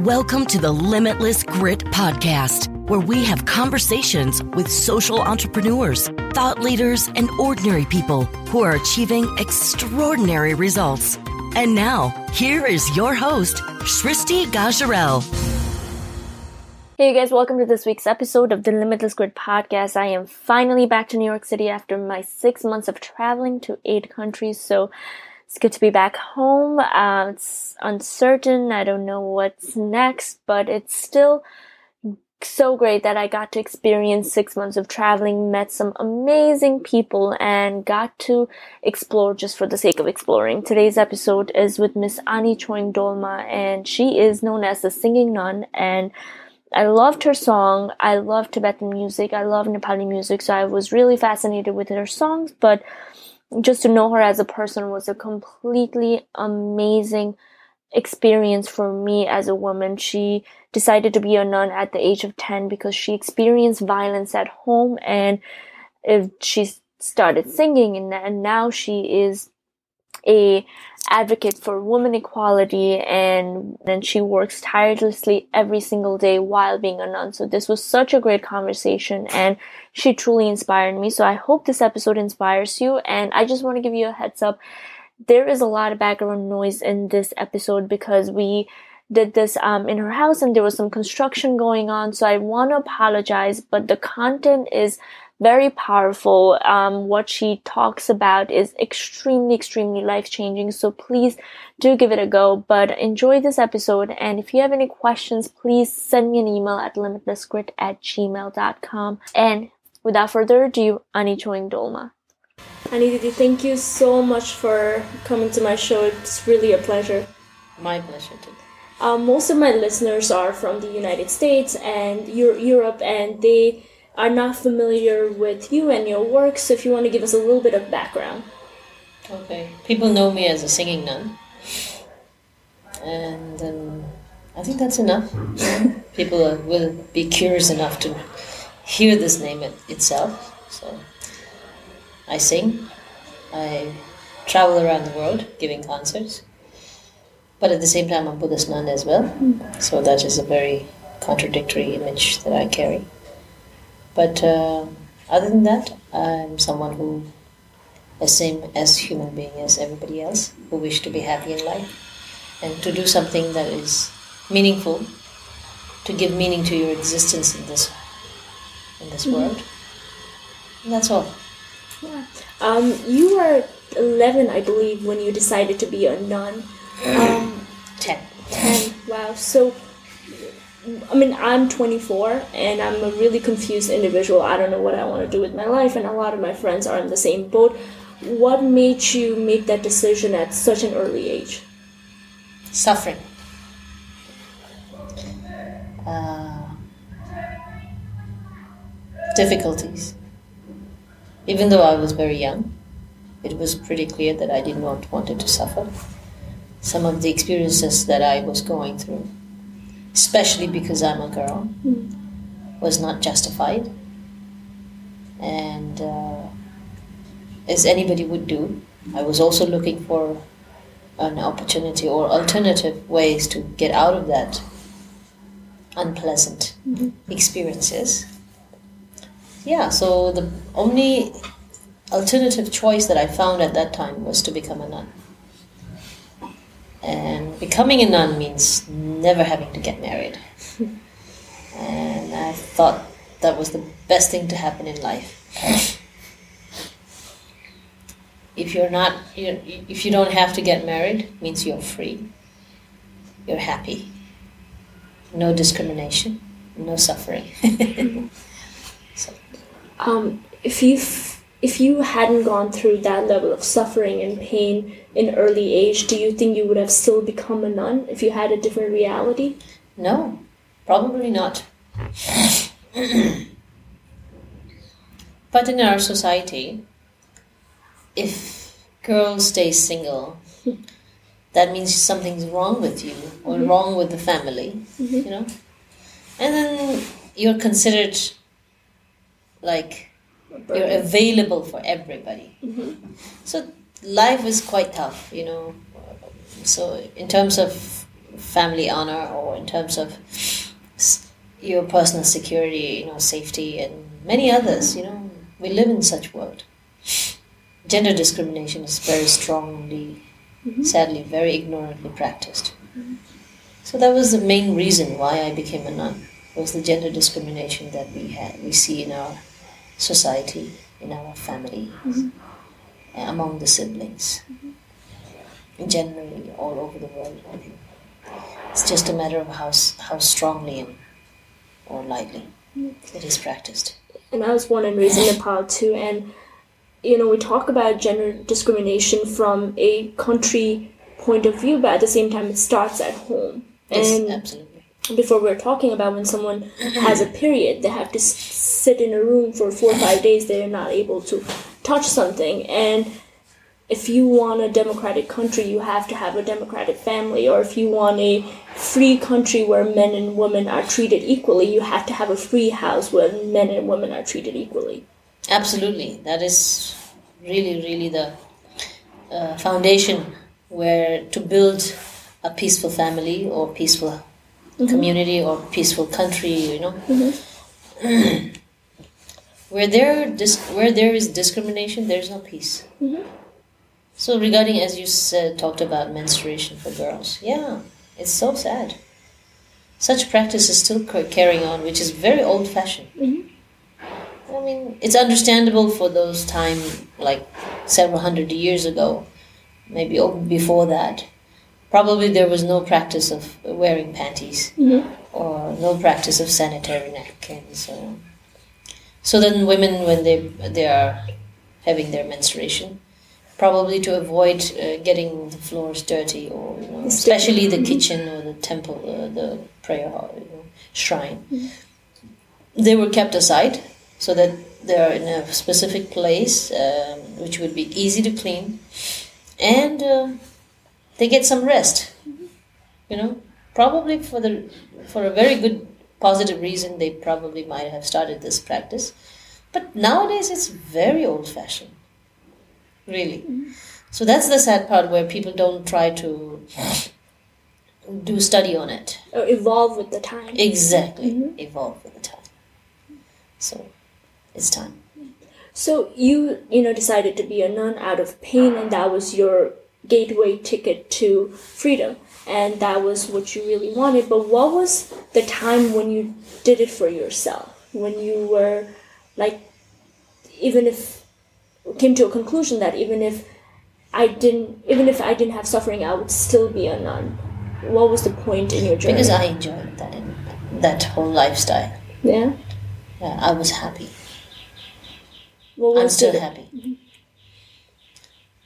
Welcome to the Limitless Grit Podcast, where we have conversations with social entrepreneurs, thought leaders, and ordinary people who are achieving extraordinary results. And now, here is your host, Shristi Gajarel. Hey guys, welcome to this week's episode of the Limitless Grit podcast. I am finally back to New York City after my six months of traveling to eight countries. So it's good to be back home. Uh, it's uncertain. I don't know what's next, but it's still so great that I got to experience six months of traveling, met some amazing people, and got to explore just for the sake of exploring. Today's episode is with Miss Ani Choying Dolma, and she is known as the Singing Nun, and I loved her song. I love Tibetan music. I love Nepali music. So I was really fascinated with her songs, but just to know her as a person was a completely amazing experience for me as a woman. She decided to be a nun at the age of 10 because she experienced violence at home and she started singing and now she is a advocate for women equality and then she works tirelessly every single day while being a nun. So this was such a great conversation and she truly inspired me. So I hope this episode inspires you and I just want to give you a heads up. There is a lot of background noise in this episode because we did this um, in her house and there was some construction going on. So I want to apologize, but the content is very powerful. Um, what she talks about is extremely, extremely life changing. So please do give it a go. But enjoy this episode. And if you have any questions, please send me an email at limitlessgrit at gmail.com. And without further ado, Ani Choying Dolma. Ani Didi, thank you so much for coming to my show. It's really a pleasure. My pleasure too. Um, most of my listeners are from the United States and Europe, and they are not familiar with you and your work, so if you want to give us a little bit of background. Okay. People know me as a singing nun. And um, I think that's enough. People will be curious enough to hear this name it, itself. So I sing. I travel around the world giving concerts. But at the same time, I'm Buddhist nun as well. Mm. So that is a very contradictory image that I carry. But uh, other than that, I'm someone who the same as human being as everybody else who wish to be happy in life and to do something that is meaningful to give meaning to your existence in this in this mm-hmm. world. And that's all. Yeah. Um, you were 11 i believe when you decided to be a nun. Um, 10 10 wow. So I mean, I'm 24 and I'm a really confused individual. I don't know what I want to do with my life, and a lot of my friends are in the same boat. What made you make that decision at such an early age? Suffering. Uh, difficulties. Even though I was very young, it was pretty clear that I did not want to suffer. Some of the experiences that I was going through especially because I'm a girl, mm. was not justified. And uh, as anybody would do, I was also looking for an opportunity or alternative ways to get out of that unpleasant mm-hmm. experiences. Yeah, so the only alternative choice that I found at that time was to become a nun. And becoming a nun means never having to get married. and I thought that was the best thing to happen in life. if you're not, you if you don't have to get married, means you're free. You're happy. No discrimination, no suffering. so. um, if you if you hadn't gone through that level of suffering and pain in early age, do you think you would have still become a nun if you had a different reality? No, probably not. but in our society, if girls stay single, that means something's wrong with you or mm-hmm. wrong with the family, mm-hmm. you know? And then you're considered like you're available for everybody. Mm-hmm. So life is quite tough, you know. So in terms of family honor or in terms of your personal security, you know, safety, and many others. You know, we live in such world. Gender discrimination is very strongly, sadly, very ignorantly practiced. So that was the main reason why I became a nun. Was the gender discrimination that we had, we see in our society, in our family, mm-hmm. among the siblings, mm-hmm. generally all over the world. I think it's just a matter of how how strongly and or lightly it is practiced. and I was born and raised in Nepal too, and you know we talk about gender discrimination from a country point of view, but at the same time it starts at home. Yes, and absolutely. before we're talking about when someone has a period, they have to sit in a room for four or five days. They're not able to touch something, and if you want a democratic country, you have to have a democratic family, or if you want a free country where men and women are treated equally, you have to have a free house where men and women are treated equally. Absolutely, that is really, really the uh, foundation where to build a peaceful family or peaceful community or peaceful country. You know, where there dis- where there is discrimination, there is no peace. Mm-hmm. So, regarding as you said, talked about menstruation for girls, yeah, it's so sad. Such practice is still carrying on, which is very old-fashioned. Mm-hmm. I mean, it's understandable for those time, like several hundred years ago, maybe even before that. Probably there was no practice of wearing panties mm-hmm. or no practice of sanitary napkins. Or... So then, women, when they they are having their menstruation, probably to avoid uh, getting the floors dirty, or you know, especially the kitchen or the temple, uh, the prayer hall, you know, shrine, they were kept aside so that they are in a specific place um, which would be easy to clean. And uh, they get some rest you know probably for the for a very good positive reason they probably might have started this practice. But nowadays it's very old fashioned really. So that's the sad part where people don't try to do study on it. Or evolve with the time. exactly. Mm-hmm. Evolve with the time. So it's time. So you you know decided to be a nun out of pain, and that was your gateway ticket to freedom, and that was what you really wanted. But what was the time when you did it for yourself? When you were like, even if came to a conclusion that even if I didn't, even if I didn't have suffering, I would still be a nun. What was the point in your journey? because I enjoyed that that whole lifestyle. yeah. Yeah, I was happy. What I'm was still happy.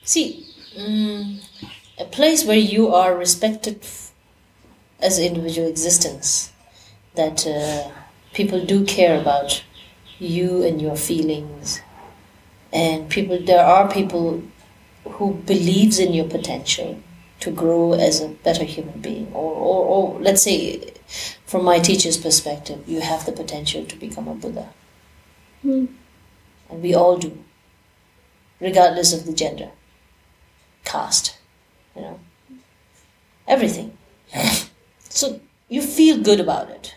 See, mm, a place where you are respected as an individual existence, that uh, people do care about you and your feelings, and people. There are people who believes in your potential to grow as a better human being, or, or, or let's say, from my teacher's perspective, you have the potential to become a Buddha. And we all do, regardless of the gender, caste, you know, everything. So you feel good about it.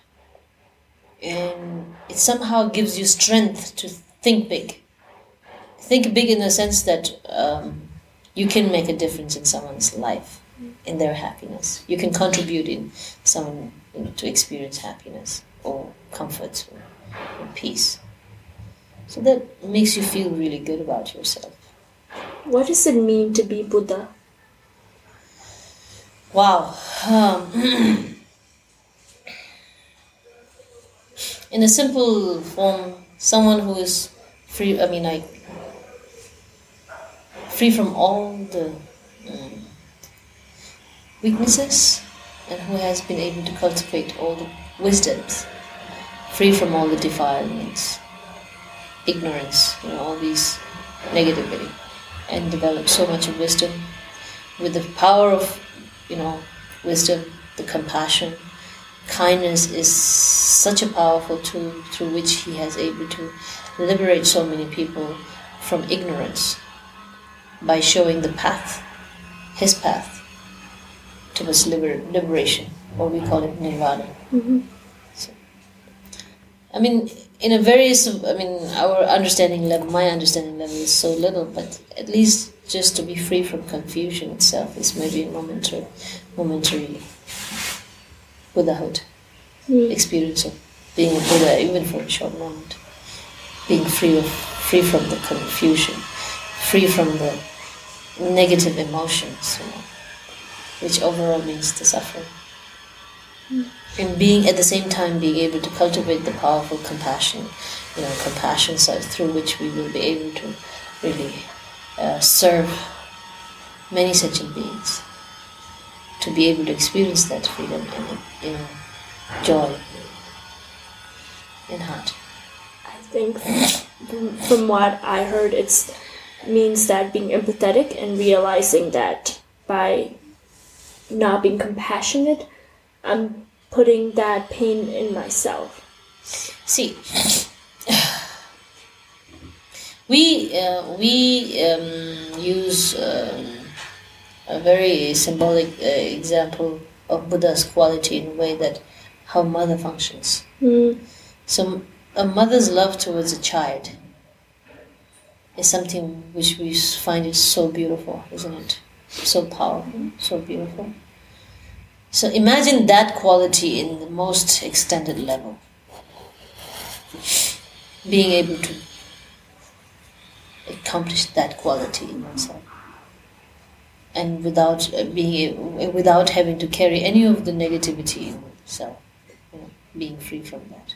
And it somehow gives you strength to think big. Think big in the sense that um, you can make a difference in someone's life, in their happiness. You can contribute in someone you know, to experience happiness or comfort or, or peace. So that makes you feel really good about yourself. What does it mean to be Buddha? Wow. Um, in a simple form, someone who is free, I mean, like, free from all the um, weaknesses and who has been able to cultivate all the wisdoms, free from all the defilements, ignorance, you know, all these negativity, and develop so much of wisdom with the power of you know wisdom the compassion kindness is such a powerful tool through which he has able to liberate so many people from ignorance by showing the path his path towards liber- liberation, or we call it nirvana. Mm-hmm. So, I mean, in a very, I mean, our understanding level, my understanding level is so little, but at least just to be free from confusion itself is maybe a momentary, momentary Buddhahood. Hmm. Experience of being a Buddha, even for a short moment, being free of, free from the confusion, free from the negative emotions, you know, which overall means the suffering. Hmm. And being at the same time being able to cultivate the powerful compassion, you know, compassion so through which we will be able to really uh, serve many sentient beings, to be able to experience that freedom and you know, joy in heart. I think from, from what I heard, it means that being empathetic and realizing that by not being compassionate, I'm putting that pain in myself. See, we uh, we um, use um, a very symbolic uh, example of Buddha's quality in a way that how mother functions. So a mother's love towards a child is something which we find is so beautiful, isn't it? So powerful, so beautiful. So imagine that quality in the most extended level. Being able to accomplish that quality in oneself, and without uh, being without having to carry any of the negativity in oneself, you know, being free from that.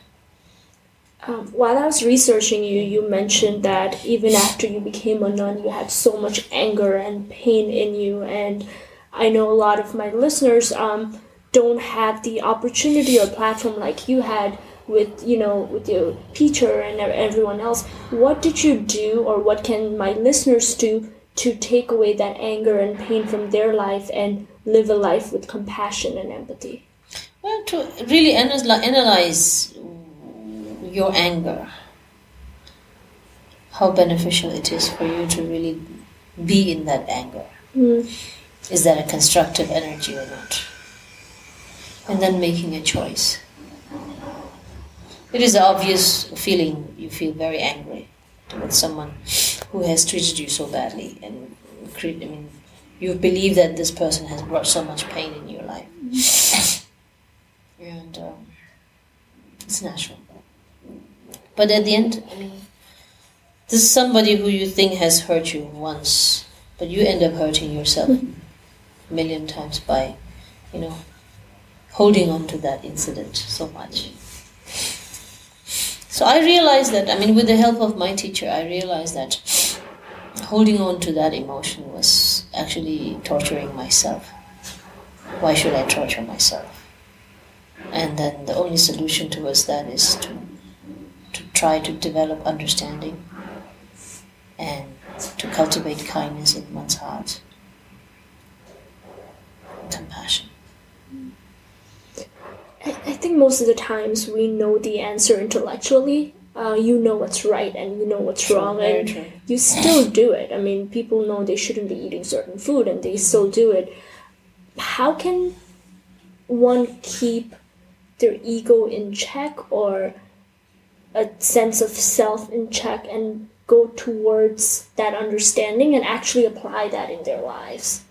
Um, while I was researching you, you mentioned that even after you became a nun, you had so much anger and pain in you. And I know a lot of my listeners um, don't have the opportunity or platform like you had with, you know, with your teacher and everyone else. What did you do, or what can my listeners do to take away that anger and pain from their life and live a life with compassion and empathy? Well, to really analyze, analyze your anger, how beneficial it is for you to really be in that anger. Mm. Is that a constructive energy or not? And then making a choice. It is an obvious feeling you feel very angry towards someone who has treated you so badly, and I mean, you believe that this person has brought so much pain in your life and um, it's natural. But at the end, I mean, this is somebody who you think has hurt you once, but you end up hurting yourself a million times by, you know, holding on to that incident so much. So I realized that, I mean, with the help of my teacher, I realized that holding on to that emotion was actually torturing myself. Why should I torture myself? and then the only solution towards that is to to try to develop understanding and to cultivate kindness in one's heart compassion I, I think most of the times we know the answer intellectually. Uh, you know what's right and you know what's True, wrong, and true. you still do it. I mean, people know they shouldn't be eating certain food and they still do it. How can one keep their ego in check or a sense of self in check and go towards that understanding and actually apply that in their lives?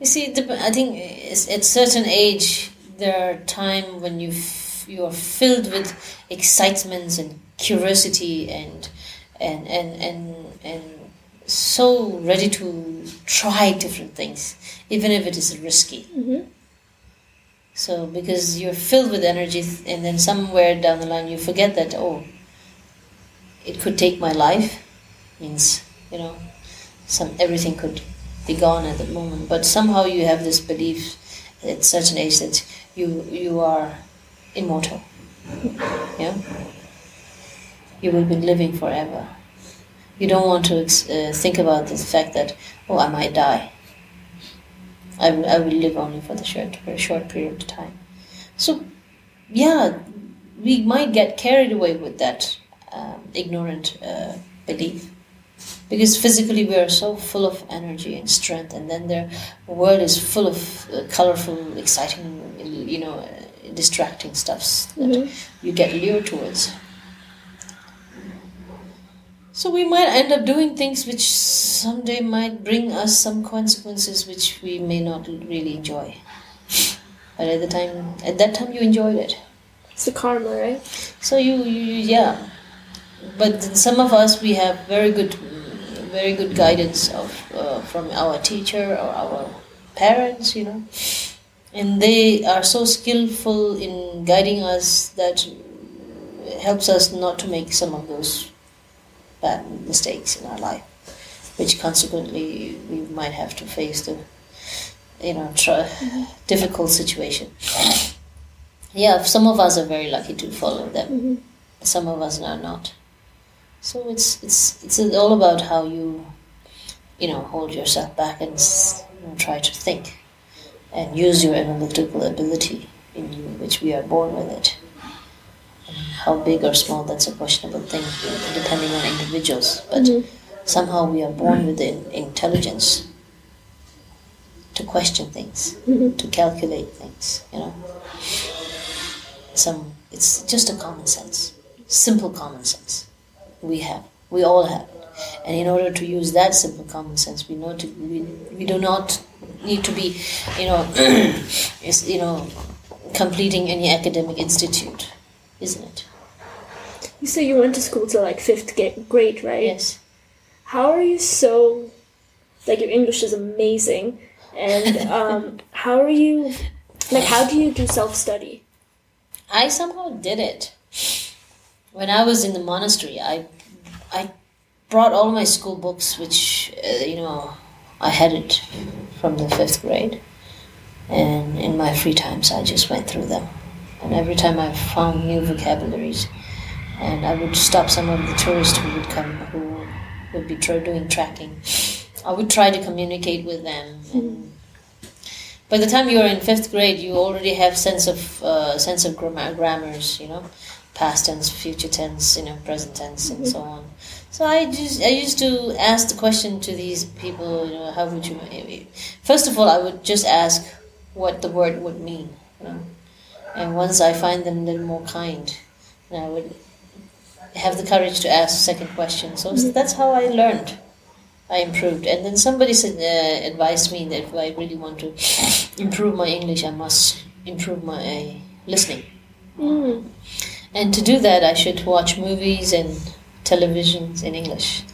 you see the, i think it's- at certain age there are time when you f- you are filled with excitements and curiosity and and and and and so ready to try different things even if it is risky mm-hmm. So, because you're filled with energy, and then somewhere down the line you forget that, oh, it could take my life, means, you know, some everything could be gone at the moment. But somehow you have this belief at such an age that you you are immortal. Yeah, you will be living forever. You don't want to uh, think about the fact that oh, I might die. I will, I will live only for the short, for a short period of time. So, yeah, we might get carried away with that um, ignorant uh, belief. because physically we are so full of energy and strength and then the world is full of uh, colorful exciting you know uh, distracting stuffs that you get lured towards. So we might end up doing things which someday might bring us some consequences which we may not really enjoy. But at the time at that time you enjoyed it. It's the karma, right? so you, you yeah, but some of us we have very good, very good guidance of uh, from our teacher or our parents, you know, and they are so skillful in guiding us that helps us not to make some of those bad mistakes in our life, which consequently we might have to face the, you know, tr- difficult situation. Yeah some of us are very lucky to follow them. Mm-hmm. Some of us are not. So it's it's it's all about how you you know hold yourself back and, and try to think and use your analytical ability in you which we are born with it. And how big or small that's a questionable thing depending on individuals but mm-hmm. somehow we are born with the intelligence to question things mm-hmm. to calculate things you know? Some it's just a common sense simple common sense we have we all have and in order to use that simple common sense we know to we, we do not need to be you know is you know completing any academic institute isn't it You say you went to school till like fifth grade, right? yes How are you so like your English is amazing, and um, how are you like how do you do self study? I somehow did it. When I was in the monastery, I, I brought all my school books, which uh, you know, I had it from the fifth grade, and in my free times, I just went through them. And every time I found new vocabularies, and I would stop some of the tourists who would come, who would be tra- doing tracking. I would try to communicate with them. And by the time you're in fifth grade, you already have sense of uh, sense of grammar, grammars, you know, past tense, future tense, you know, present tense, and so on. So I just I used to ask the question to these people, you know, how would you? First of all, I would just ask what the word would mean, you know, and once I find them a little more kind, then I would have the courage to ask the second question. So that's how I learned. I improved, and then somebody said, uh, advised me that if I really want to improve my English, I must improve my listening. Mm. And to do that, I should watch movies and televisions in English,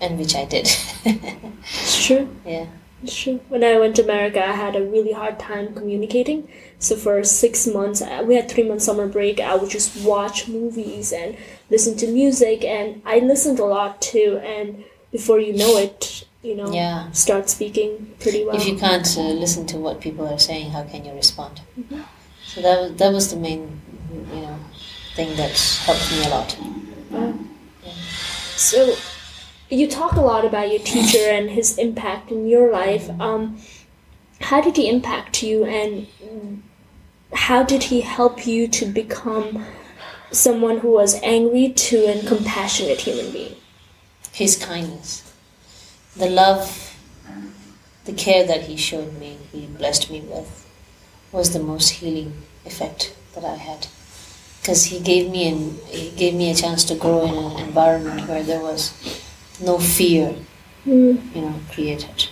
and which I did. It's true. yeah. It's true. When I went to America, I had a really hard time communicating. So for six months, uh, we had three months summer break. I would just watch movies and listen to music, and I listened a lot too. And before you know it, you know, Yeah. start speaking pretty well. If you can't uh, listen to what people are saying, how can you respond? So that was that was the main, you know, thing that helped me a lot. So, you talk a lot about your teacher and his impact in your life. Um, how did he impact you, and how did he help you to become someone who was angry to a compassionate human being? His kindness, the love, the care that he showed me, he blessed me with, was the most healing effect that I had. Because he gave me an, he gave me a chance to grow in an environment where there was no fear, you know, created.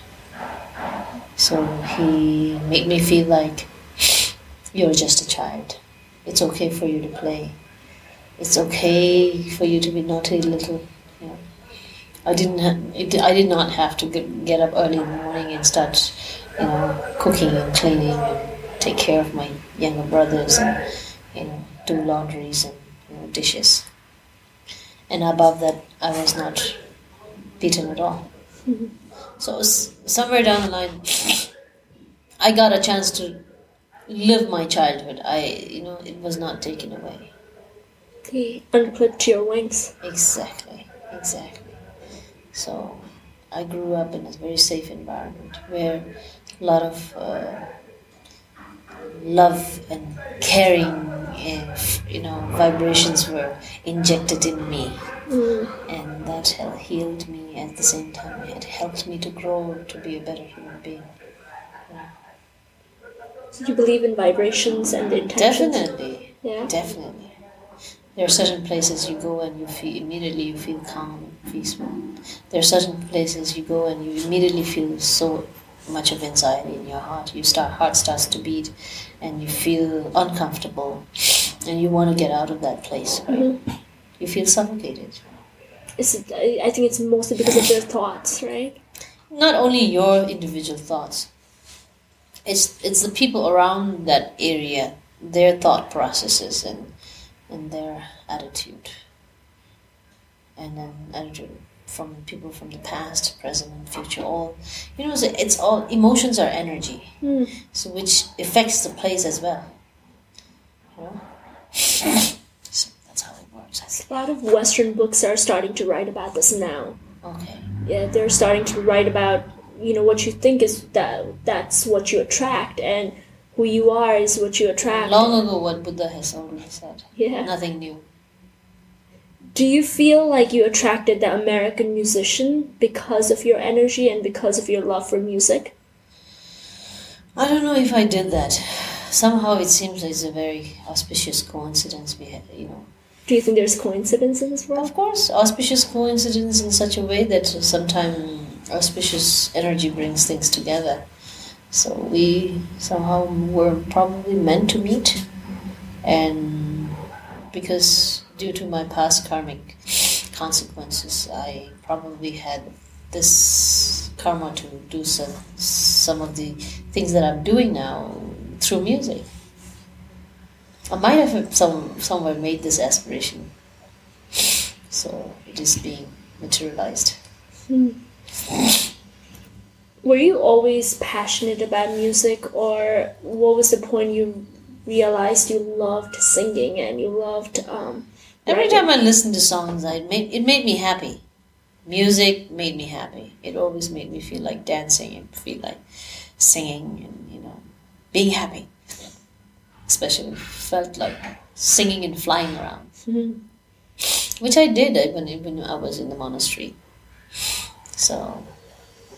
So he made me feel like you're just a child. It's okay for you to play. It's okay for you to be naughty little, you know. I didn't. Ha- it, I did not have to get, get up early in the morning and start, you know, cooking and cleaning and take care of my younger brothers and, you know, do laundries and you know, dishes. And above that, I was not beaten at all. So somewhere down the line, I got a chance to live my childhood. I, you know, it was not taken away. He unclipped your wings. Exactly, exactly. So I grew up in a very safe environment where a lot of uh, love and caring, and, you know vibrations were injected in me. Mm. And that healed me at the same time it helped me to grow to be a better human being. So you believe in vibrations and intentions? definitely. Yeah. definitely. There are certain places you go and you feel immediately you feel calm and peaceful. There are certain places you go and you immediately feel so much of anxiety in your heart. Your start heart starts to beat and you feel uncomfortable and you want to get out of that place. Right you feel suffocated. Is it, I think it's mostly because of their thoughts, right? not only your individual thoughts. It's it's the people around that area their thought processes and and their attitude. And then attitude from people from the past present and future all you know it's all emotions are energy Hmm. so which affects the place as well you know so that's how it works I. A lot of Western books are starting to write about this now. okay Yeah, they're starting to write about you know what you think is that that's what you attract, and who you are is what you attract. long ago what buddha has already said Yeah. nothing new Do you feel like you attracted the American musician because of your energy and because of your love for music? I don't know if I did that. Somehow it seems like it's a very auspicious coincidence. We had, you know, Do you think there's coincidence in this world? of course, auspicious coincidence in such a way that sometimes auspicious energy brings things together. So we somehow were probably meant to meet, and because due to my past karmic consequences, I probably had this karma to do some some of the things that I'm doing now through music. I might have some somewhere made this aspiration, so it is being materialized. Were you always passionate about music, or what was the point you realized you loved singing and you loved um, Every time I listened to songs, I made it made me happy. Music made me happy. It always made me feel like dancing and feel like singing and you know being happy. Especially felt like singing and flying around, Mhm. which I did when when I was in the monastery. So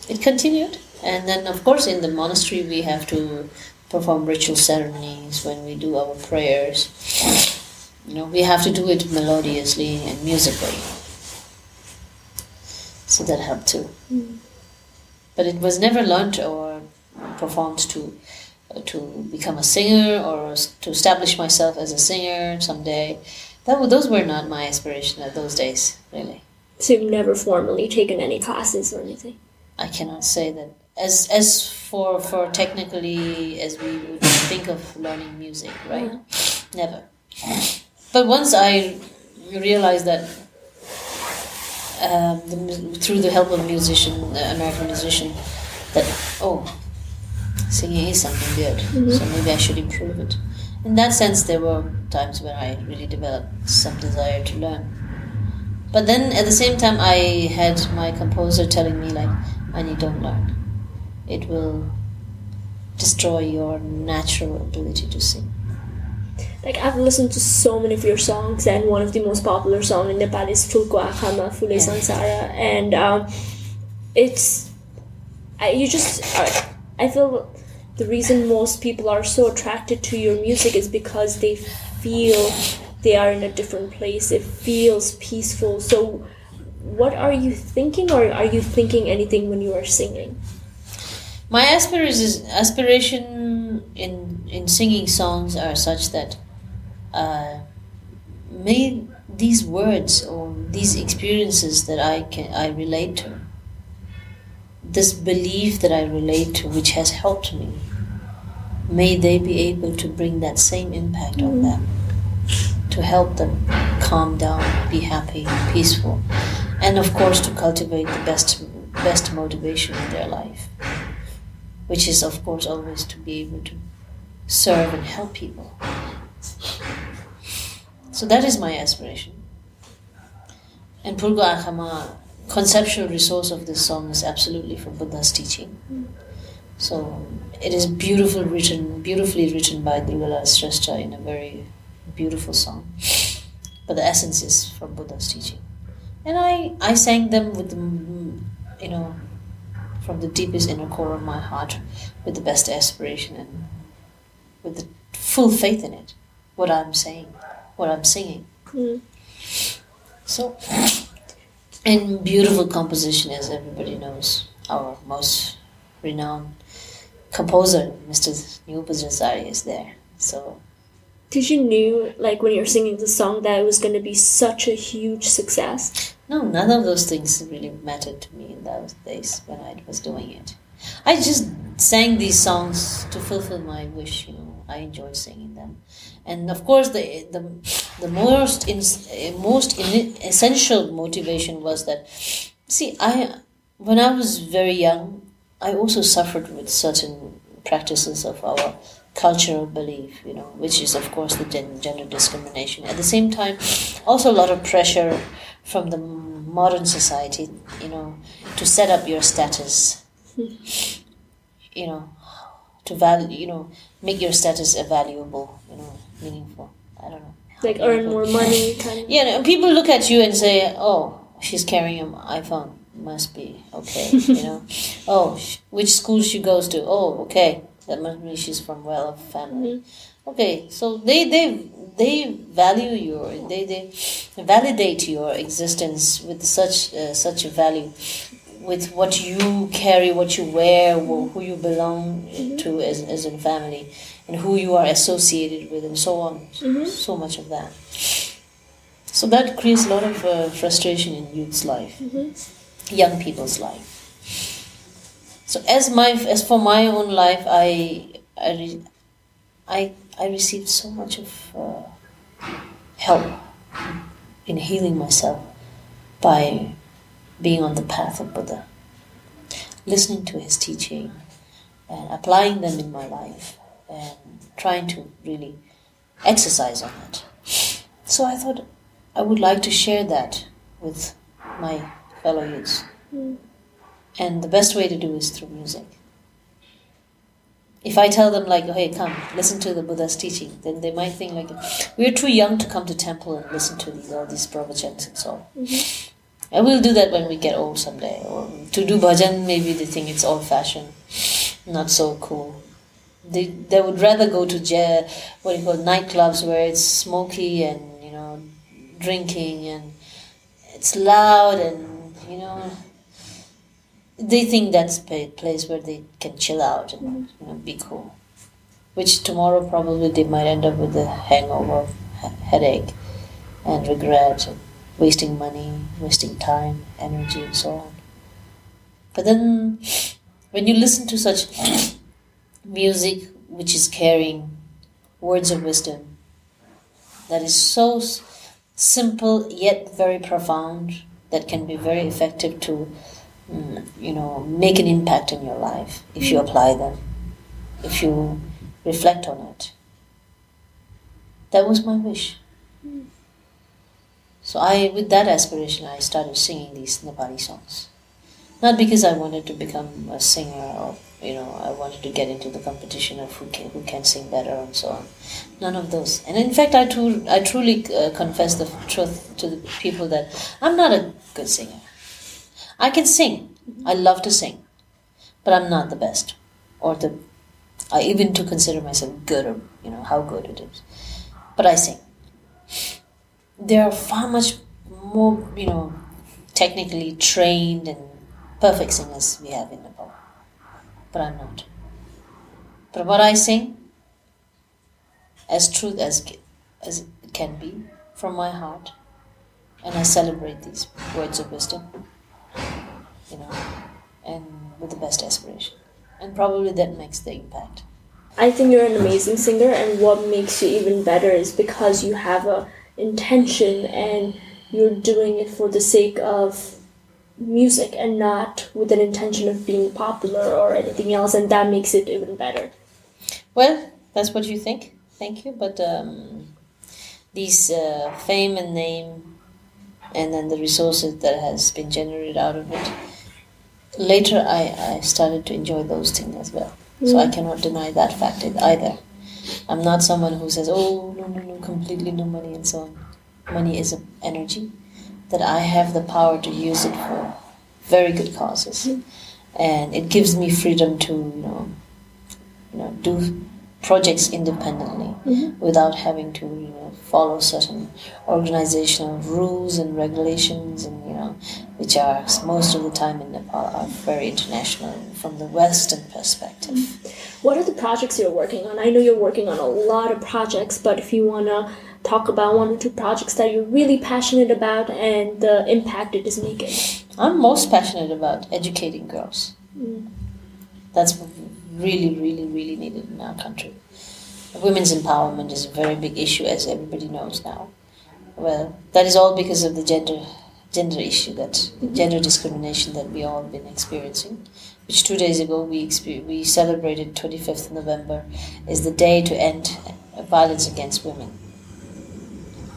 it continued, and then of course in the monastery we have to perform ritual ceremonies when we do our prayers. You know, we have to do it melodiously and musically. So that helped too. Hmm. But it was never learned or performed to to become a singer or to establish myself as a singer someday. That those were not my aspiration at those days, really. So you've never formally taken any classes or anything? I cannot say that as as for for technically as we would think of learning music, right? Uh-huh. Never. But once I realized that um, the, through the help of a musician, an American musician, that oh, singing is something good, so maybe I should improve it. In that sense, there were times when I really developed some desire to learn. But then at the same time, I had my composer telling me like, "Annie, don't learn. It will destroy your natural ability to sing." Like I've listened to so many of your songs, and one of the most popular song in Nepal is Fulko Akhama Fule Yeah. Sansara, and um, it's I, you just I, I feel the reason most people are so attracted to your music is because they feel they are in a different place. It feels peaceful. So, what are you thinking, or are you thinking anything when you are singing? My aspirations aspiration in in singing songs are such that uh, may these words or these experiences that I can I relate to, this belief that I relate to, which has helped me, may they be able to bring that same impact on them, to help them calm down, be happy, peaceful, and of course to cultivate the best best motivation in their life which is of course always to be able to serve and help people. So that is my aspiration. And Purga Akhama, conceptual resource of this song is absolutely from Buddha's teaching. So it is beautiful written, beautifully written by Durgalal Shrestha in a very beautiful song. But the essence is from Buddha's teaching. And I, I sang them with the, you know, from the deepest inner core of my heart, with the best aspiration and with the full faith in it, what I'm saying, what I'm singing. Mm. So, and beautiful composition, as everybody knows, our most renowned composer, Mr. Nupajasari, is there. So, did you knew like when you were singing the song that it was going to be such a huge success? No, none of those things really mattered to me in those days when I was doing it. I just sang these songs to fulfill my wish. You know, I enjoyed singing them, and of course, the the, the most in, most in, essential motivation was that. See, I when I was very young, I also suffered with certain practices of our cultural belief, you know, which is of course the gender discrimination. At the same time, also a lot of pressure from the modern society, you know, to set up your status, you know, to value, you know, make your status valuable, you know, meaningful. I don't know. Like earn more money, kind of. Yeah, people look at you and say, "Oh, she's carrying an iPhone. Must be okay." you know. Oh, which school she goes to? Oh, okay. That must mean she's from well-off family. Mm-hmm. Okay, so they they they value your they they validate your existence with such uh, such a value with what you carry, what you wear, who you belong mm-hmm. to as, as a family, and who you are associated with, and so on. Mm-hmm. So much of that. So that creates a lot of uh, frustration in youth's life, mm-hmm. young people's life. So as my as for my own life, I I I, I received so much of uh, help in healing myself by being on the path of Buddha, listening to his teaching and applying them in my life and trying to really exercise on it. So I thought I would like to share that with my fellow youths. Mm. And the best way to do is through music. If I tell them like, hey, come, listen to the Buddha's teaching, then they might think like, we're too young to come to temple and listen to these, all these pravachans and so. Mm-hmm. And we'll do that when we get old someday. Or to do bhajan, maybe they think it's old fashioned, not so cool. They, they would rather go to jail, what do you call nightclubs where it's smoky and you know drinking and it's loud and you know they think that's a place where they can chill out and mm-hmm. you know, be cool. Which tomorrow probably they might end up with a hangover, headache, and regret, wasting money, wasting time, energy, and so on. But then, when you listen to such music which is carrying words of wisdom, that is so simple yet very profound, that can be very effective to Mm, you know, make an impact in your life if you apply them, if you reflect on it. That was my wish. So I, with that aspiration, I started singing these Nepali songs. Not because I wanted to become a singer or you know I wanted to get into the competition of who can who can sing better and so on. None of those. And in fact, I, I truly uh, confess the truth to the people that I'm not a good singer. I can sing. I love to sing, but I'm not the best, or the. I even to consider myself good, or you know how good it is, but I sing. There are far much more, you know, technically trained and perfect singers we have in Nepal, but I'm not. But what I sing, as truth as as it can be, from my heart, and I celebrate these words of wisdom you know, and with the best aspiration. And probably that makes the impact. I think you're an amazing singer, and what makes you even better is because you have a intention and you're doing it for the sake of music and not with an intention of being popular or anything else, and that makes it even better. Well, that's what you think. Thank you, but um, these uh, fame and name, and then the resources that has been generated out of it later I, I started to enjoy those things as well. Mm. So I mm. cannot deny that fact either. I'm not someone who says, "Oh no, no, no, completely no money," and so on. Money is an energy that I have the power to use it for very good causes, and it gives me freedom to you know, you know, do projects independently mm-hmm. without having to you know, follow certain organizational rules and regulations and you know which are most of the time in Nepal are very international from the western perspective. Mm-hmm. What are the projects you're working on? I know you're working on a lot of projects, but if you want to talk about one or two projects that you're really passionate about and the impact it is making. I'm most passionate about educating girls. Mm-hmm. That's really, really, really needed in our country. Women's empowerment is a very big issue, as everybody knows now. Well, that is all because of the gender gender issue, that gender discrimination that we all been experiencing. Which two days ago we we celebrated 25th November is the day to end violence against women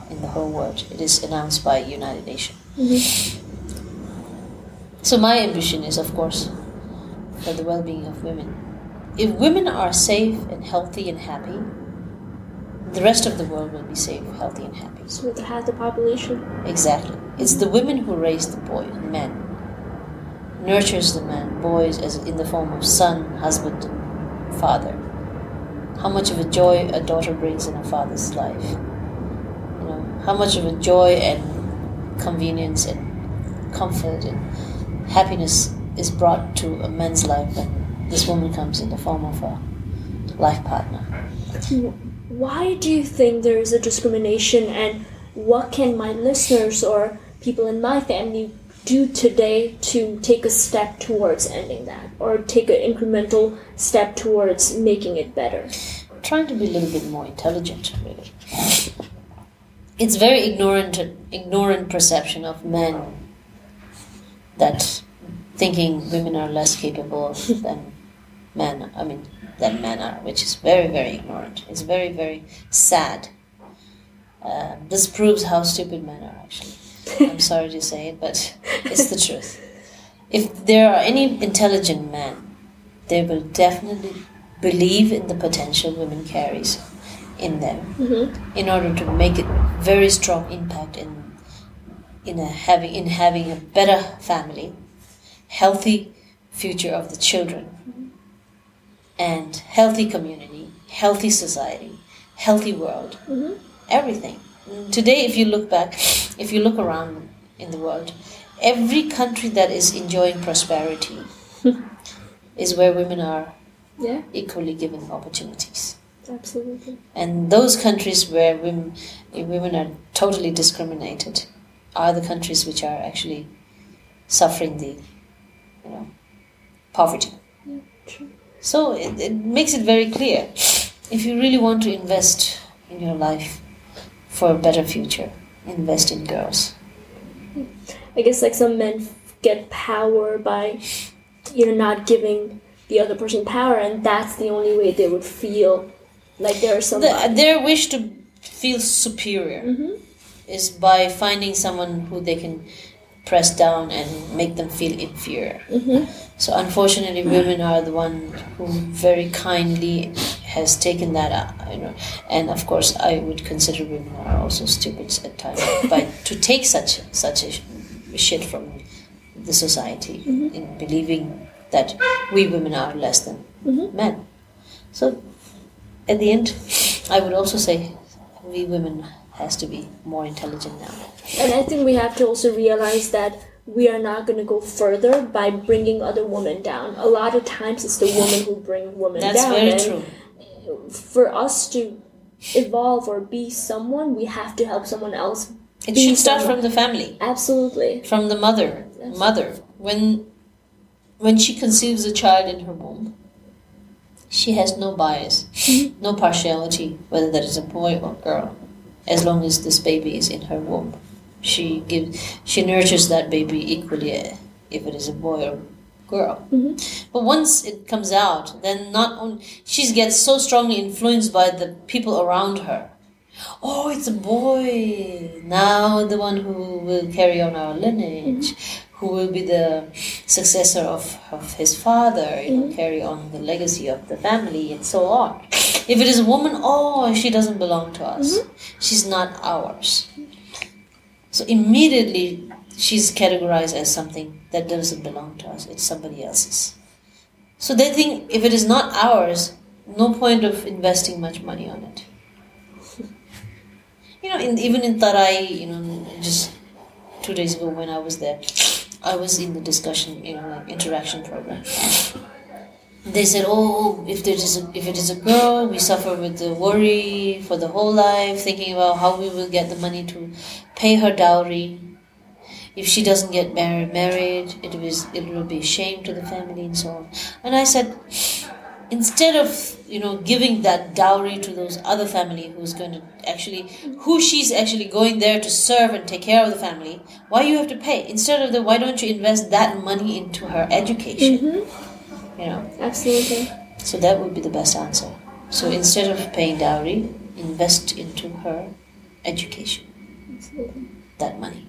in the whole world. It is announced by United Nations. Mm-hmm. So my ambition is, of course, for the well-being of women. If women are safe and healthy and happy, the rest of the world will be safe, healthy, and happy. So to have the population. Exactly. It's the women who raise the boy, men, nurtures the man, boys as in the form of son, husband, father. How much of a joy a daughter brings in a father's life. You know, how much of a joy and convenience and comfort and happiness is brought to a man's life when this woman comes in the form of a life partner. Why do you think there is a discrimination, and what can my listeners or people in my family do today to take a step towards ending that, or take an incremental step towards making it better? trying to be a little bit more intelligent, really. It's very ignorant, ignorant perception of men that thinking women are less capable than men. I mean, than men are, which is very, very ignorant. It's very, very sad. Uh, this proves how stupid men are. Actually, I'm sorry to say it, but it's the truth. If there are any intelligent men, they will definitely believe in the potential women carries in them in order to make it very strong impact in in a having in having a better family healthy future of the children and healthy community healthy society healthy world mm-hmm. everything today if you look back if you look around in the world every country that is enjoying prosperity is where women are Yeah, equally given opportunities. absolutely. And those countries where women, women are totally discriminated are the countries which are actually suffering the, you know, poverty. True. So it, it makes it very clear. If you really want to invest in your life for a better future, invest in girls. I guess like some men get power by, you know, not giving the other person power, and that's the only way they would feel like they're somebody. The, their wish to feel superior mm-hmm. is by finding someone who they can press down and make them feel inferior. Mm-hmm. So unfortunately, women are the one who very kindly has taken that you know. And of course, I would consider women are also stupid at times but to take such such a shit from the society mm-hmm. in believing that we women are less than mm-hmm. men. So at the end, I would also say we women has to be more intelligent now. And I think we have to also realize that we are not going to go further by bringing other women down. A lot of times it's the women who bring women That's down. That's very true. For us to evolve or be someone, we have to help someone else. It should start someone. from the family, Absolutely. from the mother. Mother, when when she conceives a child in her womb, she has no bias, mm-hmm. no partiality, whether that is a boy or girl, as long as this baby is in her womb. She gives, she nurtures that baby equally, eh, if it is a boy or girl. Mm-hmm. But once it comes out, then not only she gets so strongly influenced by the people around her. Oh, it's a boy now, the one who will carry on our lineage, mm-hmm. who will be the successor of, of his father, you know, mm-hmm. carry on the legacy of the family, and so on. If it is a woman, oh, she doesn't belong to us. She's not ours. So immediately she's categorized as something that doesn't belong to us. It's somebody else's. So they think if it is not ours, no point of investing much money on it. You know, in, even in Tarai, you know, just two days ago when I was there, I was in the discussion, you know, like interaction program. They said, oh, "Oh, if there is a, if it is a girl, we suffer with the worry for the whole life, thinking about how we will get the money to pay her dowry. If she doesn't get married, married, it was it will be shame to the family and so on." And I said, instead of you know giving that dowry to those other family who's going to actually who she's actually going there to serve and take care of the family why you have to pay instead of the why don't you invest that money into her education mm-hmm. You know Absolutely. so that would be the best answer so instead of paying dowry invest into her education Absolutely. that money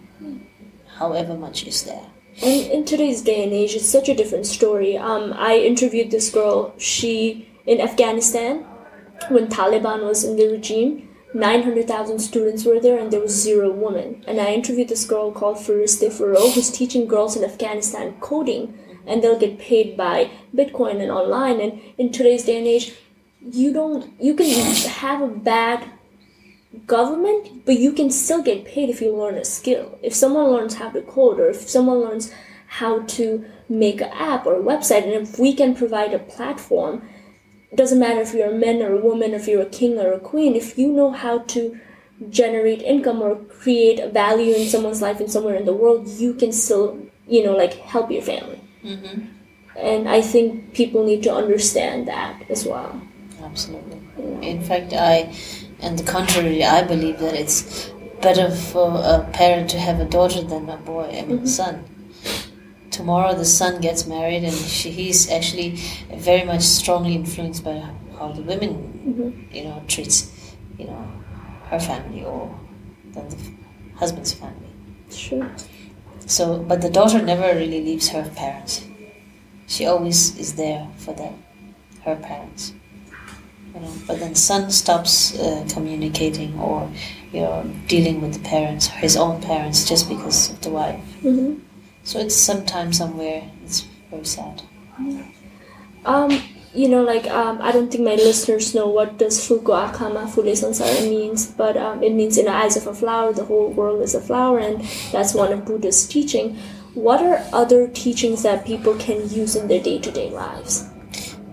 however much is there And in today's day and age, it's such a different story. Um, I interviewed this girl. She in Afghanistan, when Taliban was in the regime, nine hundred thousand students were there, and there was zero women. And I interviewed this girl called Fereshteh Forough, who's teaching girls in Afghanistan coding, and they'll get paid by Bitcoin and online. And in today's day and age, you don't. You can have a bad government, but you can still get paid if you learn a skill. If someone learns how to code, or if someone learns how to make an app or a website, and if we can provide a platform, doesn't matter if you're a man or a woman, if you're a king or a queen, if you know how to generate income or create value in someone's life and somewhere in the world, you can still, you know, like help your family. Mm-hmm. And I think people need to understand that as well. Absolutely. In fact, I, and the contrary, I believe that it's better for a parent to have a daughter than a boy, I mean, mm-hmm. son. Tomorrow the son gets married and she, he's actually very much strongly influenced by how the women, mm-hmm. you know, treats, you know, her family or than the husband's family. Sure. So, but the daughter never really leaves her parents. She always is there for them, her parents. You know, but then the son stops uh, communicating or you know dealing with the parents, his own parents, just because of the wife. hmm So it's sometime somewhere. It's very sad. Um, you know, like um, I don't think my listeners know what does Phoolko Aankhama Phoolai Sansara means, but um, it means in the eyes of a flower, the whole world is a flower, and that's one of Buddha's teaching. What are other teachings that people can use in their day-to-day lives?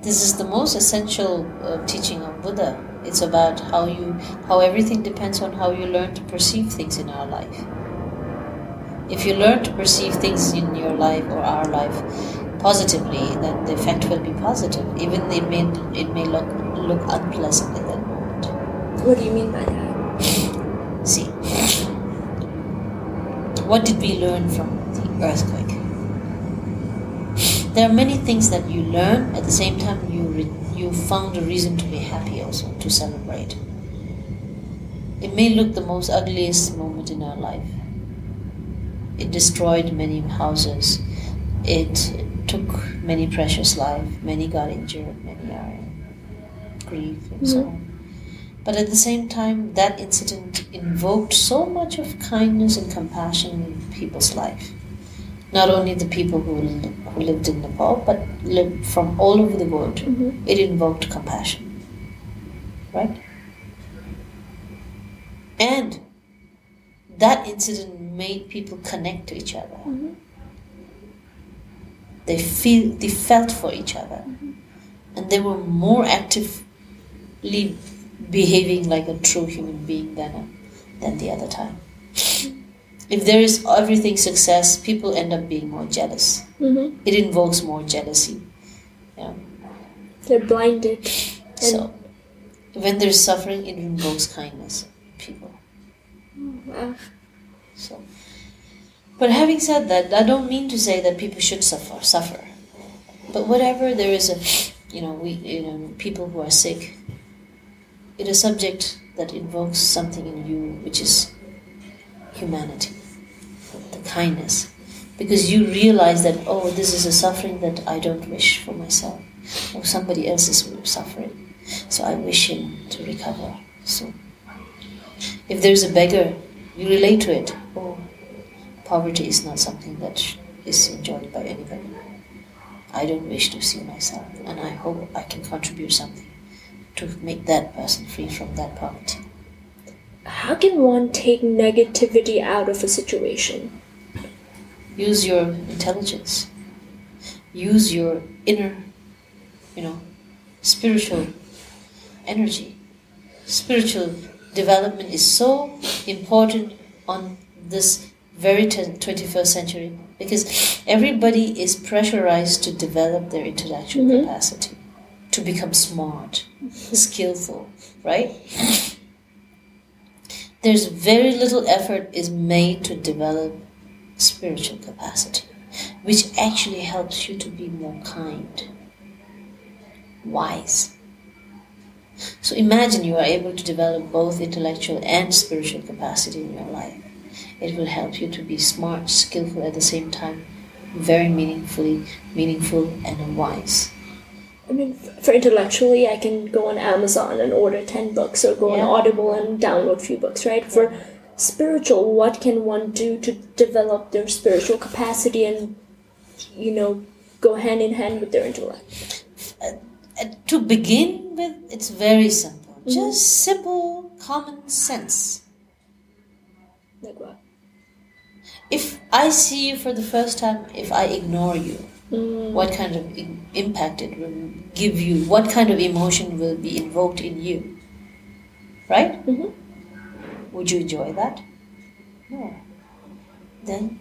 This is the most essential uh, teaching of Buddha. It's about how you, how everything depends on how you learn to perceive things in our life. If you learn to perceive things in your life or our life positively, then the effect will be positive. Even it may it may look look unpleasant in that moment. What do you mean by that? See, what did we learn from the earthquake? There are many things that you learn. At the same time, you re- you found a reason to be happy, also to celebrate. It may look the most ugliest moment in our life. It destroyed many houses. It took many precious lives. Many got injured. Many are in grief and so mm-hmm. on. But at the same time, that incident invoked so much of kindness and compassion in people's life. Not only the people who, who lived in Nepal, but lived from all over the world. Mm-hmm. It invoked compassion. Right? And that incident made people connect to each other. Mm-hmm. They feel they felt for each other, and they were more actively behaving like a true human being than a, than the other time. If there is everything success, people end up being more jealous. Mm-hmm. It invokes more jealousy. Yeah. They're blinded. So when there's suffering, it invokes kindness. People. Wow. So, but having said that, I don't mean to say that people should suffer. Suffer, but whatever there is a, you know, we, you know, people who are sick. It is a subject that invokes something in you, which is humanity, the kindness, because you realize that oh, this is a suffering that I don't wish for myself, or somebody else is suffering. So I wish him to recover soon. If there's a beggar, you relate to it. Poverty is not something that is enjoyed by anybody. I don't wish to see myself, and I hope I can contribute something to make that person free from that poverty. How can one take negativity out of a situation? Use your intelligence. Use your inner, you know, spiritual energy. Spiritual development is so important on this very 21st century because everybody is pressurized to develop their intellectual mm-hmm. capacity, to become smart, skillful, right? There's very little effort is made to develop spiritual capacity, which actually helps you to be more kind, wise. So imagine you are able to develop both intellectual and spiritual capacity in your life it will help you to be smart, skillful at the same time, very meaningfully, meaningful and wise. I mean, for intellectually, I can go on Amazon and order 10 books or go yeah. on Audible and download a few books, right? For spiritual, what can one do to develop their spiritual capacity and, you know, go hand in hand with their intellect? Uh, uh, to begin with, it's very simple. Mm-hmm. Just simple common sense. Like what? If I see you for the first time, if I ignore you, mm. what kind of impact it will give you? What kind of emotion will be invoked in you? Right? Mm-hmm. Would you enjoy that? No. Then,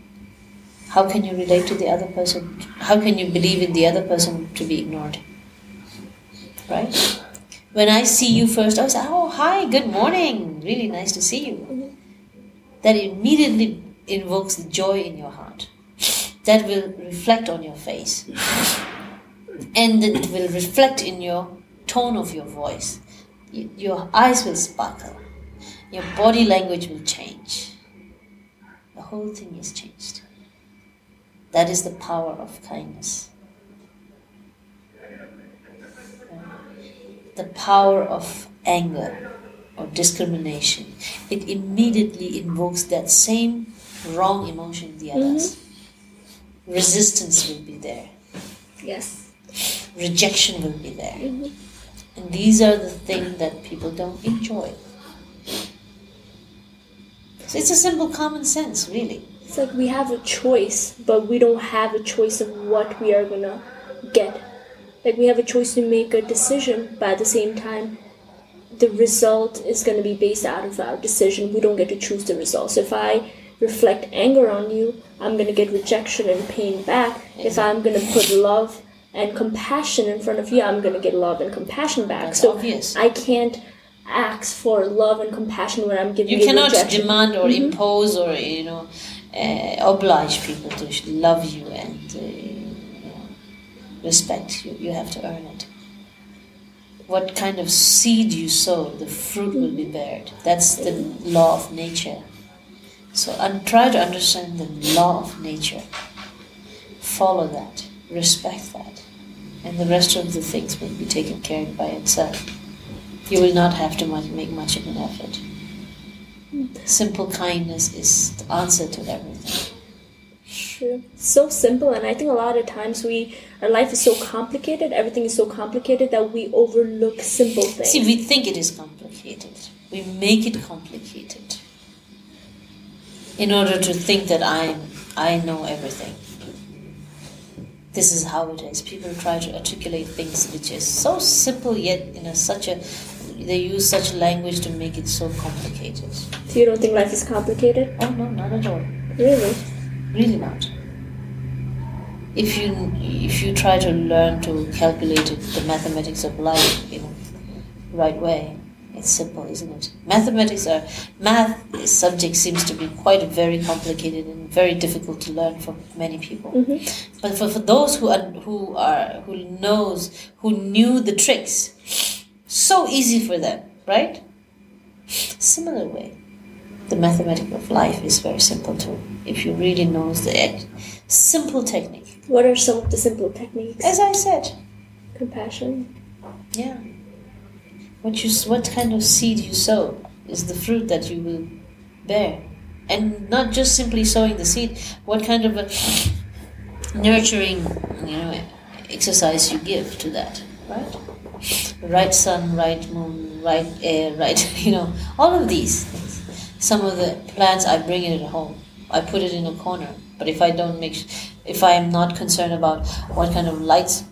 how can you relate to the other person? How can you believe in the other person to be ignored? Right? When I see you first, I was like, oh, hi, good morning. Really nice to see you. Mm-hmm. That immediately invokes joy in your heart. That will reflect on your face. And it will reflect in your tone of your voice. Your eyes will sparkle. Your body language will change. The whole thing is changed. That is the power of kindness. The power of anger or discrimination. It immediately invokes that same wrong emotion in the others. Mm-hmm. Resistance will be there. Yes. Rejection will be there. Mm-hmm. And these are the things that people don't enjoy. So it's a simple common sense, really. It's like we have a choice, but we don't have a choice of what we are gonna get. Like we have a choice to make a decision, but at the same time, the result is going to be based out of our decision. We don't get to choose the result. So if I reflect anger on you, I'm going to get rejection and pain back. If I'm going to put love and compassion in front of you, I'm going to get love and compassion back. That's so obvious. I can't ask for love and compassion when I'm giving you, you cannot rejection. demand or mm-hmm. impose or you know uh, oblige people to love you and uh, you know, respect you. You have to earn it. What kind of seed you sow, the fruit will be bared. That's the law of nature. So and try to understand the law of nature. Follow that, respect that, and the rest of the things will be taken care of by itself. You will not have to much, make much of an effort. Simple kindness is the answer to everything. True. So simple, and I think a lot of times we our life is so complicated. Everything is so complicated that we overlook simple things. See, we think it is complicated. We make it complicated in order to think that I I know everything. This is how it is. People try to articulate things which is so simple yet in a such a they use such language to make it so complicated. So you don't think life is complicated? Oh no, not at all. Really? Really not. If you if you try to learn to calculate it, the mathematics of life in the right way, it's simple, isn't it? Mathematics are math subject seems to be quite very complicated and very difficult to learn for many people. Mm-hmm. But for, for those who are who are who knows who knew the tricks, so easy for them, right? Similar way, the mathematics of life is very simple too. If you really knows the simple technique. What are some of the simple techniques? As I said, compassion. Yeah What you what kind of seed you sow is the fruit that you will bear, and not just simply sowing the seed. What kind of a nurturing, you know, exercise you give to that, right? Right sun, right moon, right air, right, you know, all of these. Some of the plants I bring it at home. I put it in a corner. But if I don't make, if I am not concerned about what kind of lights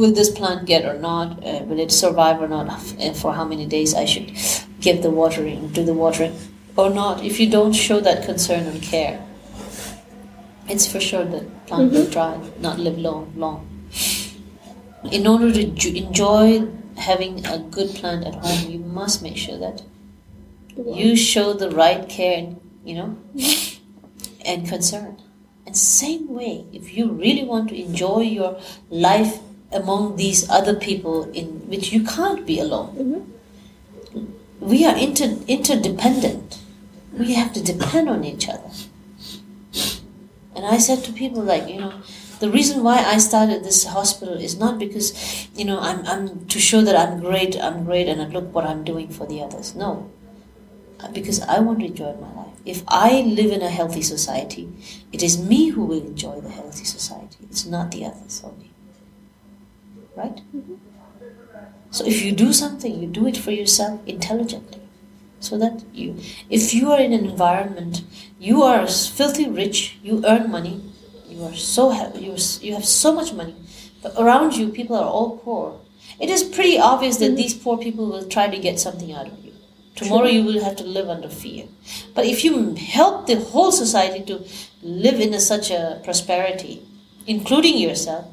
will this plant get or not, uh, will it survive or not, and for how many days I should give the watering, do the watering or not. If you don't show that concern and care, it's for sure that plant mm-hmm. will dry, not live long, long. In order to enjoy having a good plant at home, you must make sure that you show the right care, you know, and concern. And same way, if you really want to enjoy your life among these other people in which you can't be alone. Mm-hmm. We are inter, interdependent. We have to depend on each other. And I said to people like, you know, the reason why I started this hospital is not because, you know, I'm, I'm to show that I'm great, I'm great, and look what I'm doing for the others. No, because I want to enjoy my life. If I live in a healthy society, it is me who will enjoy the healthy society. It's not the others only right? Mm-hmm. So if you do something, you do it for yourself intelligently. So that you, if you are in an environment, you are filthy rich, you earn money, you are so you, you have so much money, but around you people are all poor. It is pretty obvious that these poor people will try to get something out of you. Tomorrow True. you will have to live under fear. But if you help the whole society to live in a, such a prosperity, including yourself,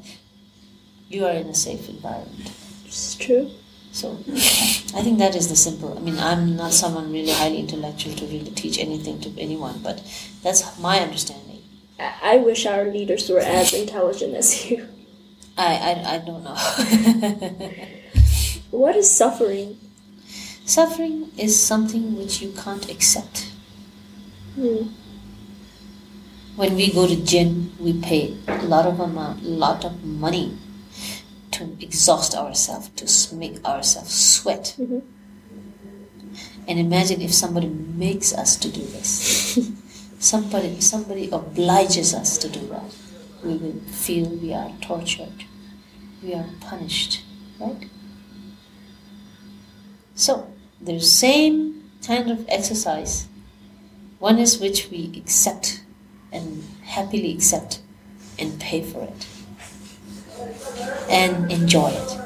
you are in a safe environment. It's true. So I think that is the simple. I mean, I'm not someone really highly intellectual to really teach anything to anyone, but that's my understanding. I wish our leaders were as intelligent as you. I, I, I don't know. what is suffering? Suffering is something which you can't accept. Hmm. When we go to gym, we pay a lot of amount, lot of money to exhaust ourselves, to make ourselves sweat. Mm-hmm. And imagine if somebody makes us to do this. somebody, somebody obliges us to do that. We will feel we are tortured, we are punished, right? So, the same kind of exercise. One is which we accept and happily accept and pay for it and enjoy it.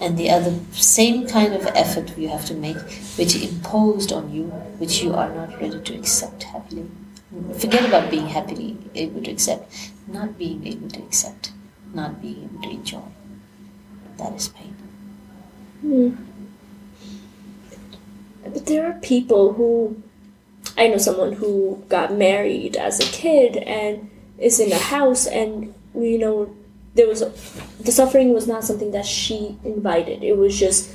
And the other same kind of effort you have to make, which imposed on you, which you are not ready to accept happily. Forget about being happily able to accept, not being able to accept, not being able to enjoy. That is pain. Hmm. But there are people who, I know someone who got married as a kid and is in a house and you know there was a, the suffering was not something that she invited. It was just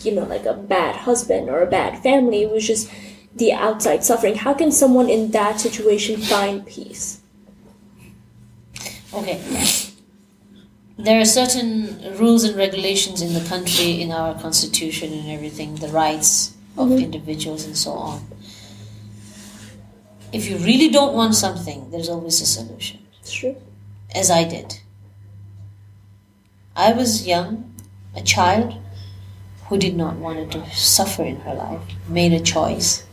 you know like a bad husband or a bad family. It was just the outside suffering. How can someone in that situation find peace? Okay. There are certain rules and regulations in the country, in our constitution and everything, the rights of mm-hmm. individuals and so on. If you really don't want something, there's always a solution. It's true as I did. I was young, a child who did not want to suffer in her life, made a choice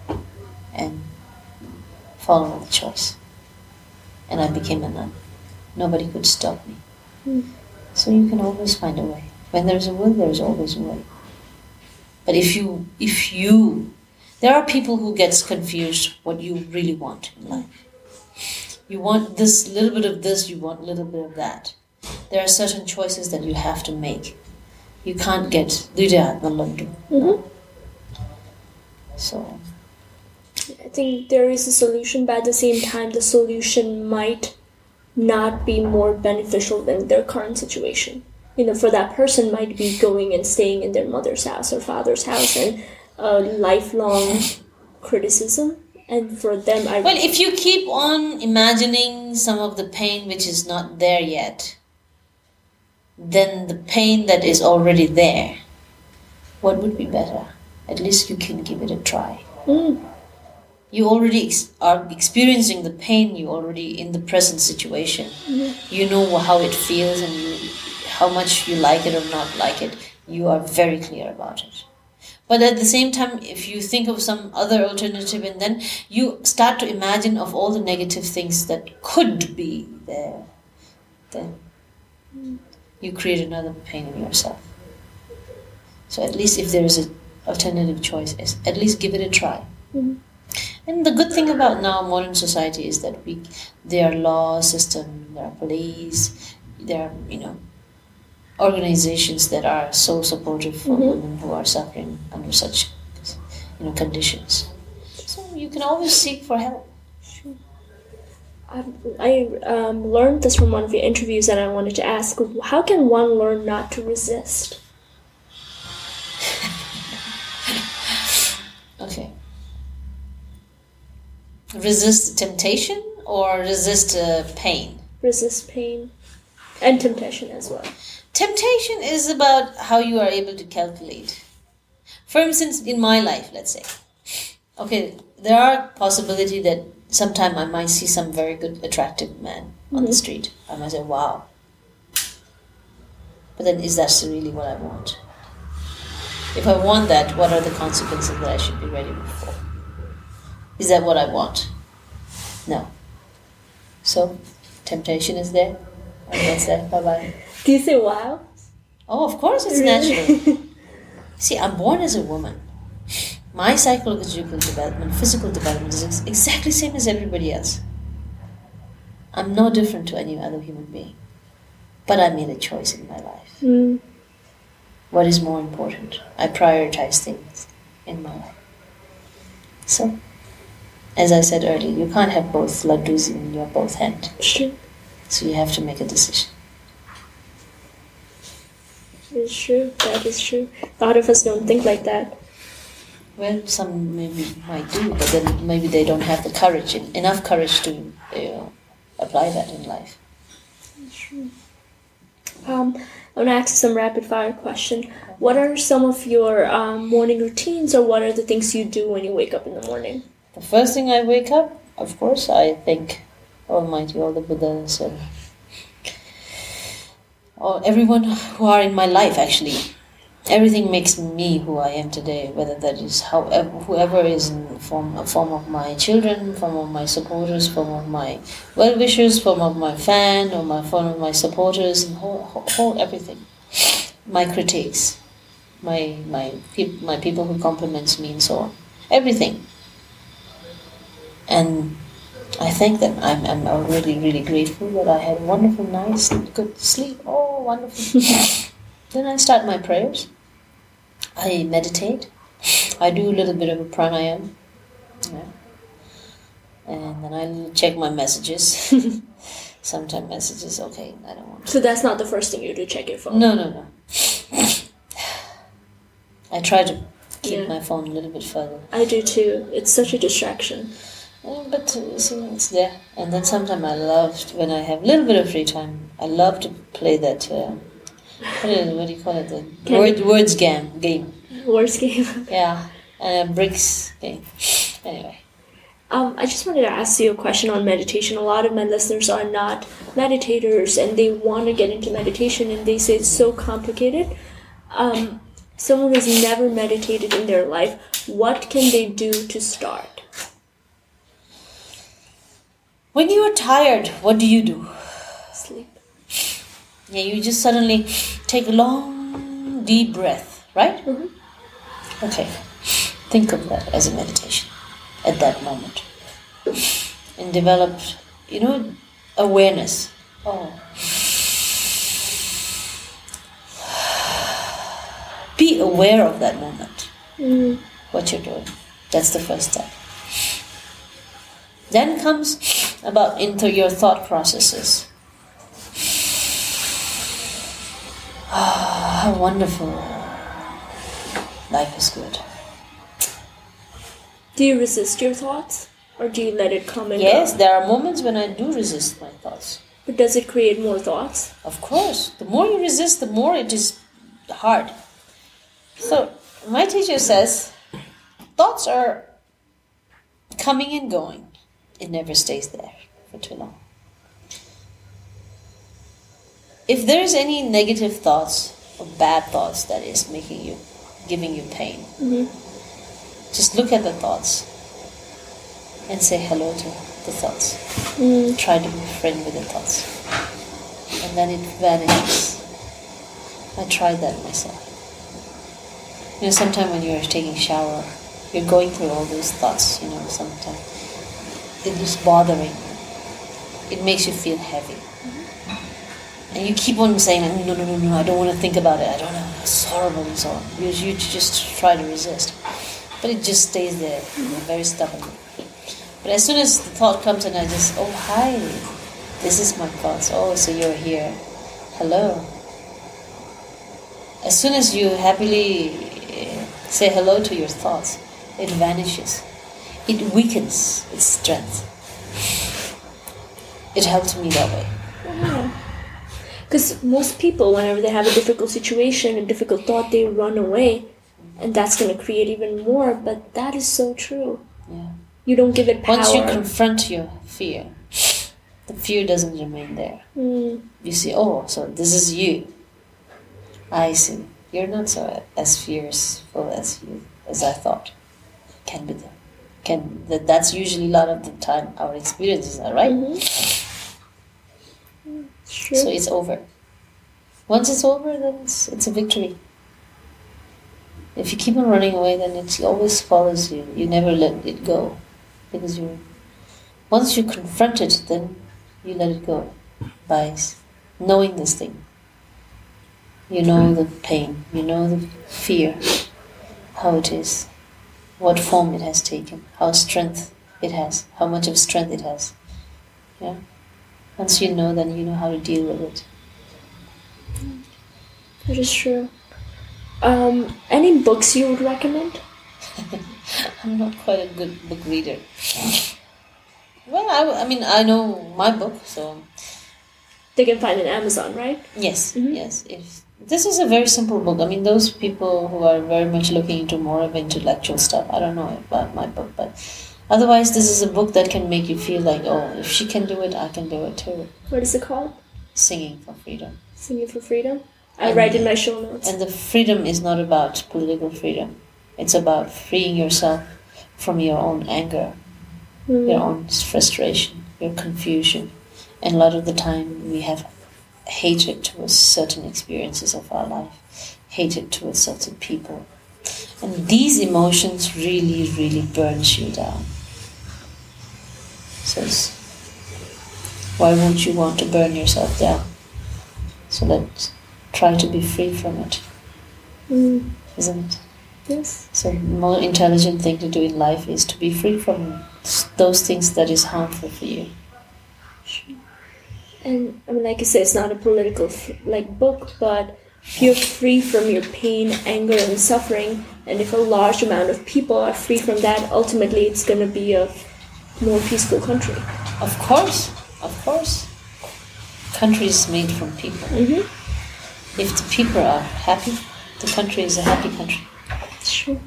and followed the choice. And I became a nun. Nobody could stop me. So you can always find a way. When there's a will, there's always a way. But if you, if you, there are people who gets confused what you really want in life. You want this little bit of this, you want a little bit of that. There are certain choices that you have to make. You can't get mm-hmm. So I think there is a solution, but at the same time the solution might not be more beneficial than their current situation. You know, for that person might be going and staying in their mother's house or father's house and a lifelong criticism and for them I well if you keep on imagining some of the pain which is not there yet then the pain that is already there what would be better? At least you can give it a try. Mm. You already ex- are experiencing the pain. You already in the present situation. You know how it feels and you how much you like it or not like it. You are very clear about it. But at the same time, if you think of some other alternative, and then you start to imagine of all the negative things that could be there, then you create another pain in yourself. So at least if there is an alternative choice, at least give it a try. Mm-hmm. And the good thing about now modern society is that we there are law system, there are police, there are you know organizations that are so supportive for women who are suffering under such you know conditions. So you can always seek for help. Um, I um, learned this from one of your interviews, and I wanted to ask: How can one learn not to resist? Okay. Resist temptation or resist uh, pain? Resist pain and temptation as well. Temptation is about how you are able to calculate. For instance, in my life, let's say, okay, there are possibility that sometime I might see some very good, attractive man on the mm-hmm. street. I might say, "Wow," but then is that really what I want? If I want that, what are the consequences that I should be ready for? Is that what I want? No. So, temptation is there. And that's that. Bye bye. Do you say wow? Oh, of course it's Really? natural. See, I'm born as a woman. My psychological development, physical development is ex- exactly same as everybody else. I'm no different to any other human being. But I made a choice in my life. Mm. What is more important? I prioritize things in my life. So, as I said earlier, you can't have both laddus in your both hand. True. So you have to make a decision. It's true. That is true. A lot of us don't think like that. Well, some maybe might do, but then maybe they don't have the courage, enough courage to you know, apply that in life. Um, I want to ask some rapid fire question. What are some of your um, morning routines, or what are the things you do when you wake up in the morning? The first thing I wake up, of course, I thank Almighty, all the Buddhas, and all, everyone who are in my life, actually. Everything makes me who I am today, whether that is however, uh, whoever is in form, form of my children, form of my supporters, form of my well-wishers, form of my fan, or my form of my supporters, and whole, whole, whole everything. My critics, my my my people who compliments me, and so on. Everything and I thank them. I'm, I'm really really grateful that I had a wonderful night, good sleep. Oh, wonderful. then I start my prayers. I meditate. I do a little bit of a pranayam. Yeah. And then I check my messages. Sometimes messages, okay, I don't want to. So that's not the first thing you do. Check your phone. No, no, no. I try to keep Yeah. my phone a little bit further. I do too. It's such a distraction. But uh, see, it's there. And then sometimes I love when I have a little bit of free time. I love to play that. Uh, what, do you call it? The word words game game. Worst game. Yeah, and a bricks game. Anyway, Um, I just wanted to ask you a question on meditation. A lot of my listeners are not meditators and they want to get into meditation and they say it's so complicated. Um, someone who's never meditated in their life, what can they do to start? When you are tired, what do you do? Sleep. Yeah, you just suddenly take a long, deep breath, right? Mhm. Okay. Think of that as a meditation at that moment. And develop, you know, awareness. Oh. Be aware of that moment, Mm. what you're doing. That's the first step. Then comes about into your thought processes. Ah, how wonderful. Life is good. Do you resist your thoughts or do you let it come and Yes, go? there are moments when I do resist my thoughts. But does it create more thoughts? Of course, the more you resist, the more it is hard. So, my teacher says thoughts are coming and going. It never stays there for too long. If there's any negative thoughts or bad thoughts that is making you, giving you pain, Mm-hmm. just look at the thoughts and say hello to the thoughts. Mm. Try to be friend with the thoughts. And then it vanishes. I tried that myself. You know, sometimes when you're taking shower, you're going through all those thoughts, you know, sometimes it is bothering. It makes you feel heavy. And you keep on saying, no, no, no, no, I don't want to think about it. I don't know. It's horrible and so on. You, you just try to resist. But it just stays there, know, very stubbornly. But as soon as the thought comes and I just, oh, hi, this is my thoughts. Oh, so you're here. Hello. As soon as you happily uh, say hello to your thoughts, it vanishes. It weakens its strength. It helped me that way. Because most people, whenever they have a difficult situation, a difficult thought, they run away. And that's going to create even more. But that is so true. Yeah. You don't give it power. Once you confront your fear, the fear doesn't remain there. Mm. You see, oh, so this is you. I see. You're not so as fearful as you as I thought. Can be. Can that that's usually a lot of the time our experiences are right. It's true. So it's over. Once it's over, then it's, it's a victory. If you keep on running away, then it always follows you. You never let it go, because you. Once you confront it, then you let it go by knowing this thing. You know the pain. You know the fear, how it is, what form it has taken, how strength it has, how much of strength it has. Yeah. Once you know, then you know how to deal with it. That is true. Um, any books you would recommend? I'm not quite a good book reader. Well, I, I mean, I know my book, so They can find it on Amazon, right? yes, Mhm. yes. If this is a very simple book, I mean, those people who are very much looking into more of intellectual stuff, I don't know about my book, but otherwise, this is a book that can make you feel like, oh, if she can do it, I can do it too. What is it called? Singing for freedom, Singing for Freedom. I And- write in my show notes. and the freedom is not about political freedom; it's about freeing yourself from your own anger, Mm. your own frustration, your confusion. And a lot of the time we have hatred towards certain experiences of our life, hatred towards certain people. And these emotions really, really burns you down. So why won't you want to burn yourself down? So let's try to be free from it, Mm. isn't it? Yes. So the more intelligent thing to do in life is to be free from those things that is harmful for you. And I mean, like I said, it's not a political f- like book, but if you're free from your pain, anger, and suffering, and if a large amount of people are free from that, ultimately it's going to be a more peaceful country. Of course, of course. Country is made from people. Mhm. If the people are happy, the country is a happy country. Sure.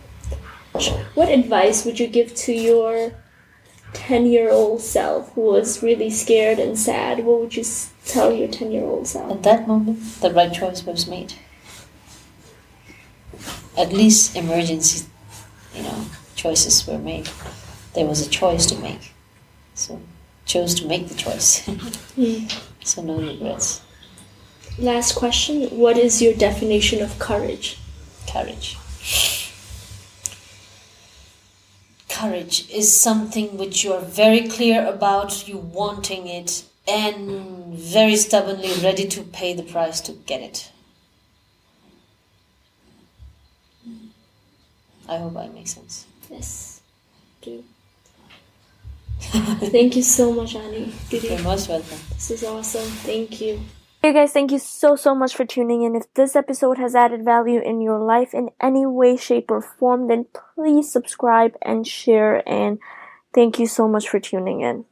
What advice would you give to your 10 year old self who was really scared and sad? What would you tell your 10 year old self? At that moment, the right choice was made. At least emergency, you know, choices were made. There was a choice to make, so chose to make the choice. Hmm. so no regrets. Last question What is your definition of courage? courage. Courage is something which you are very clear about, you wanting it, and very stubbornly ready to pay the price to get it. I hope I make sense. Yes. Do. Thank you so much, Annie. You're most welcome. This is awesome. Thank you. Hey guys, thank you so so much for tuning in. If this episode has added value in your life in any way, shape, or form, then please subscribe and share. And thank you so much for tuning in.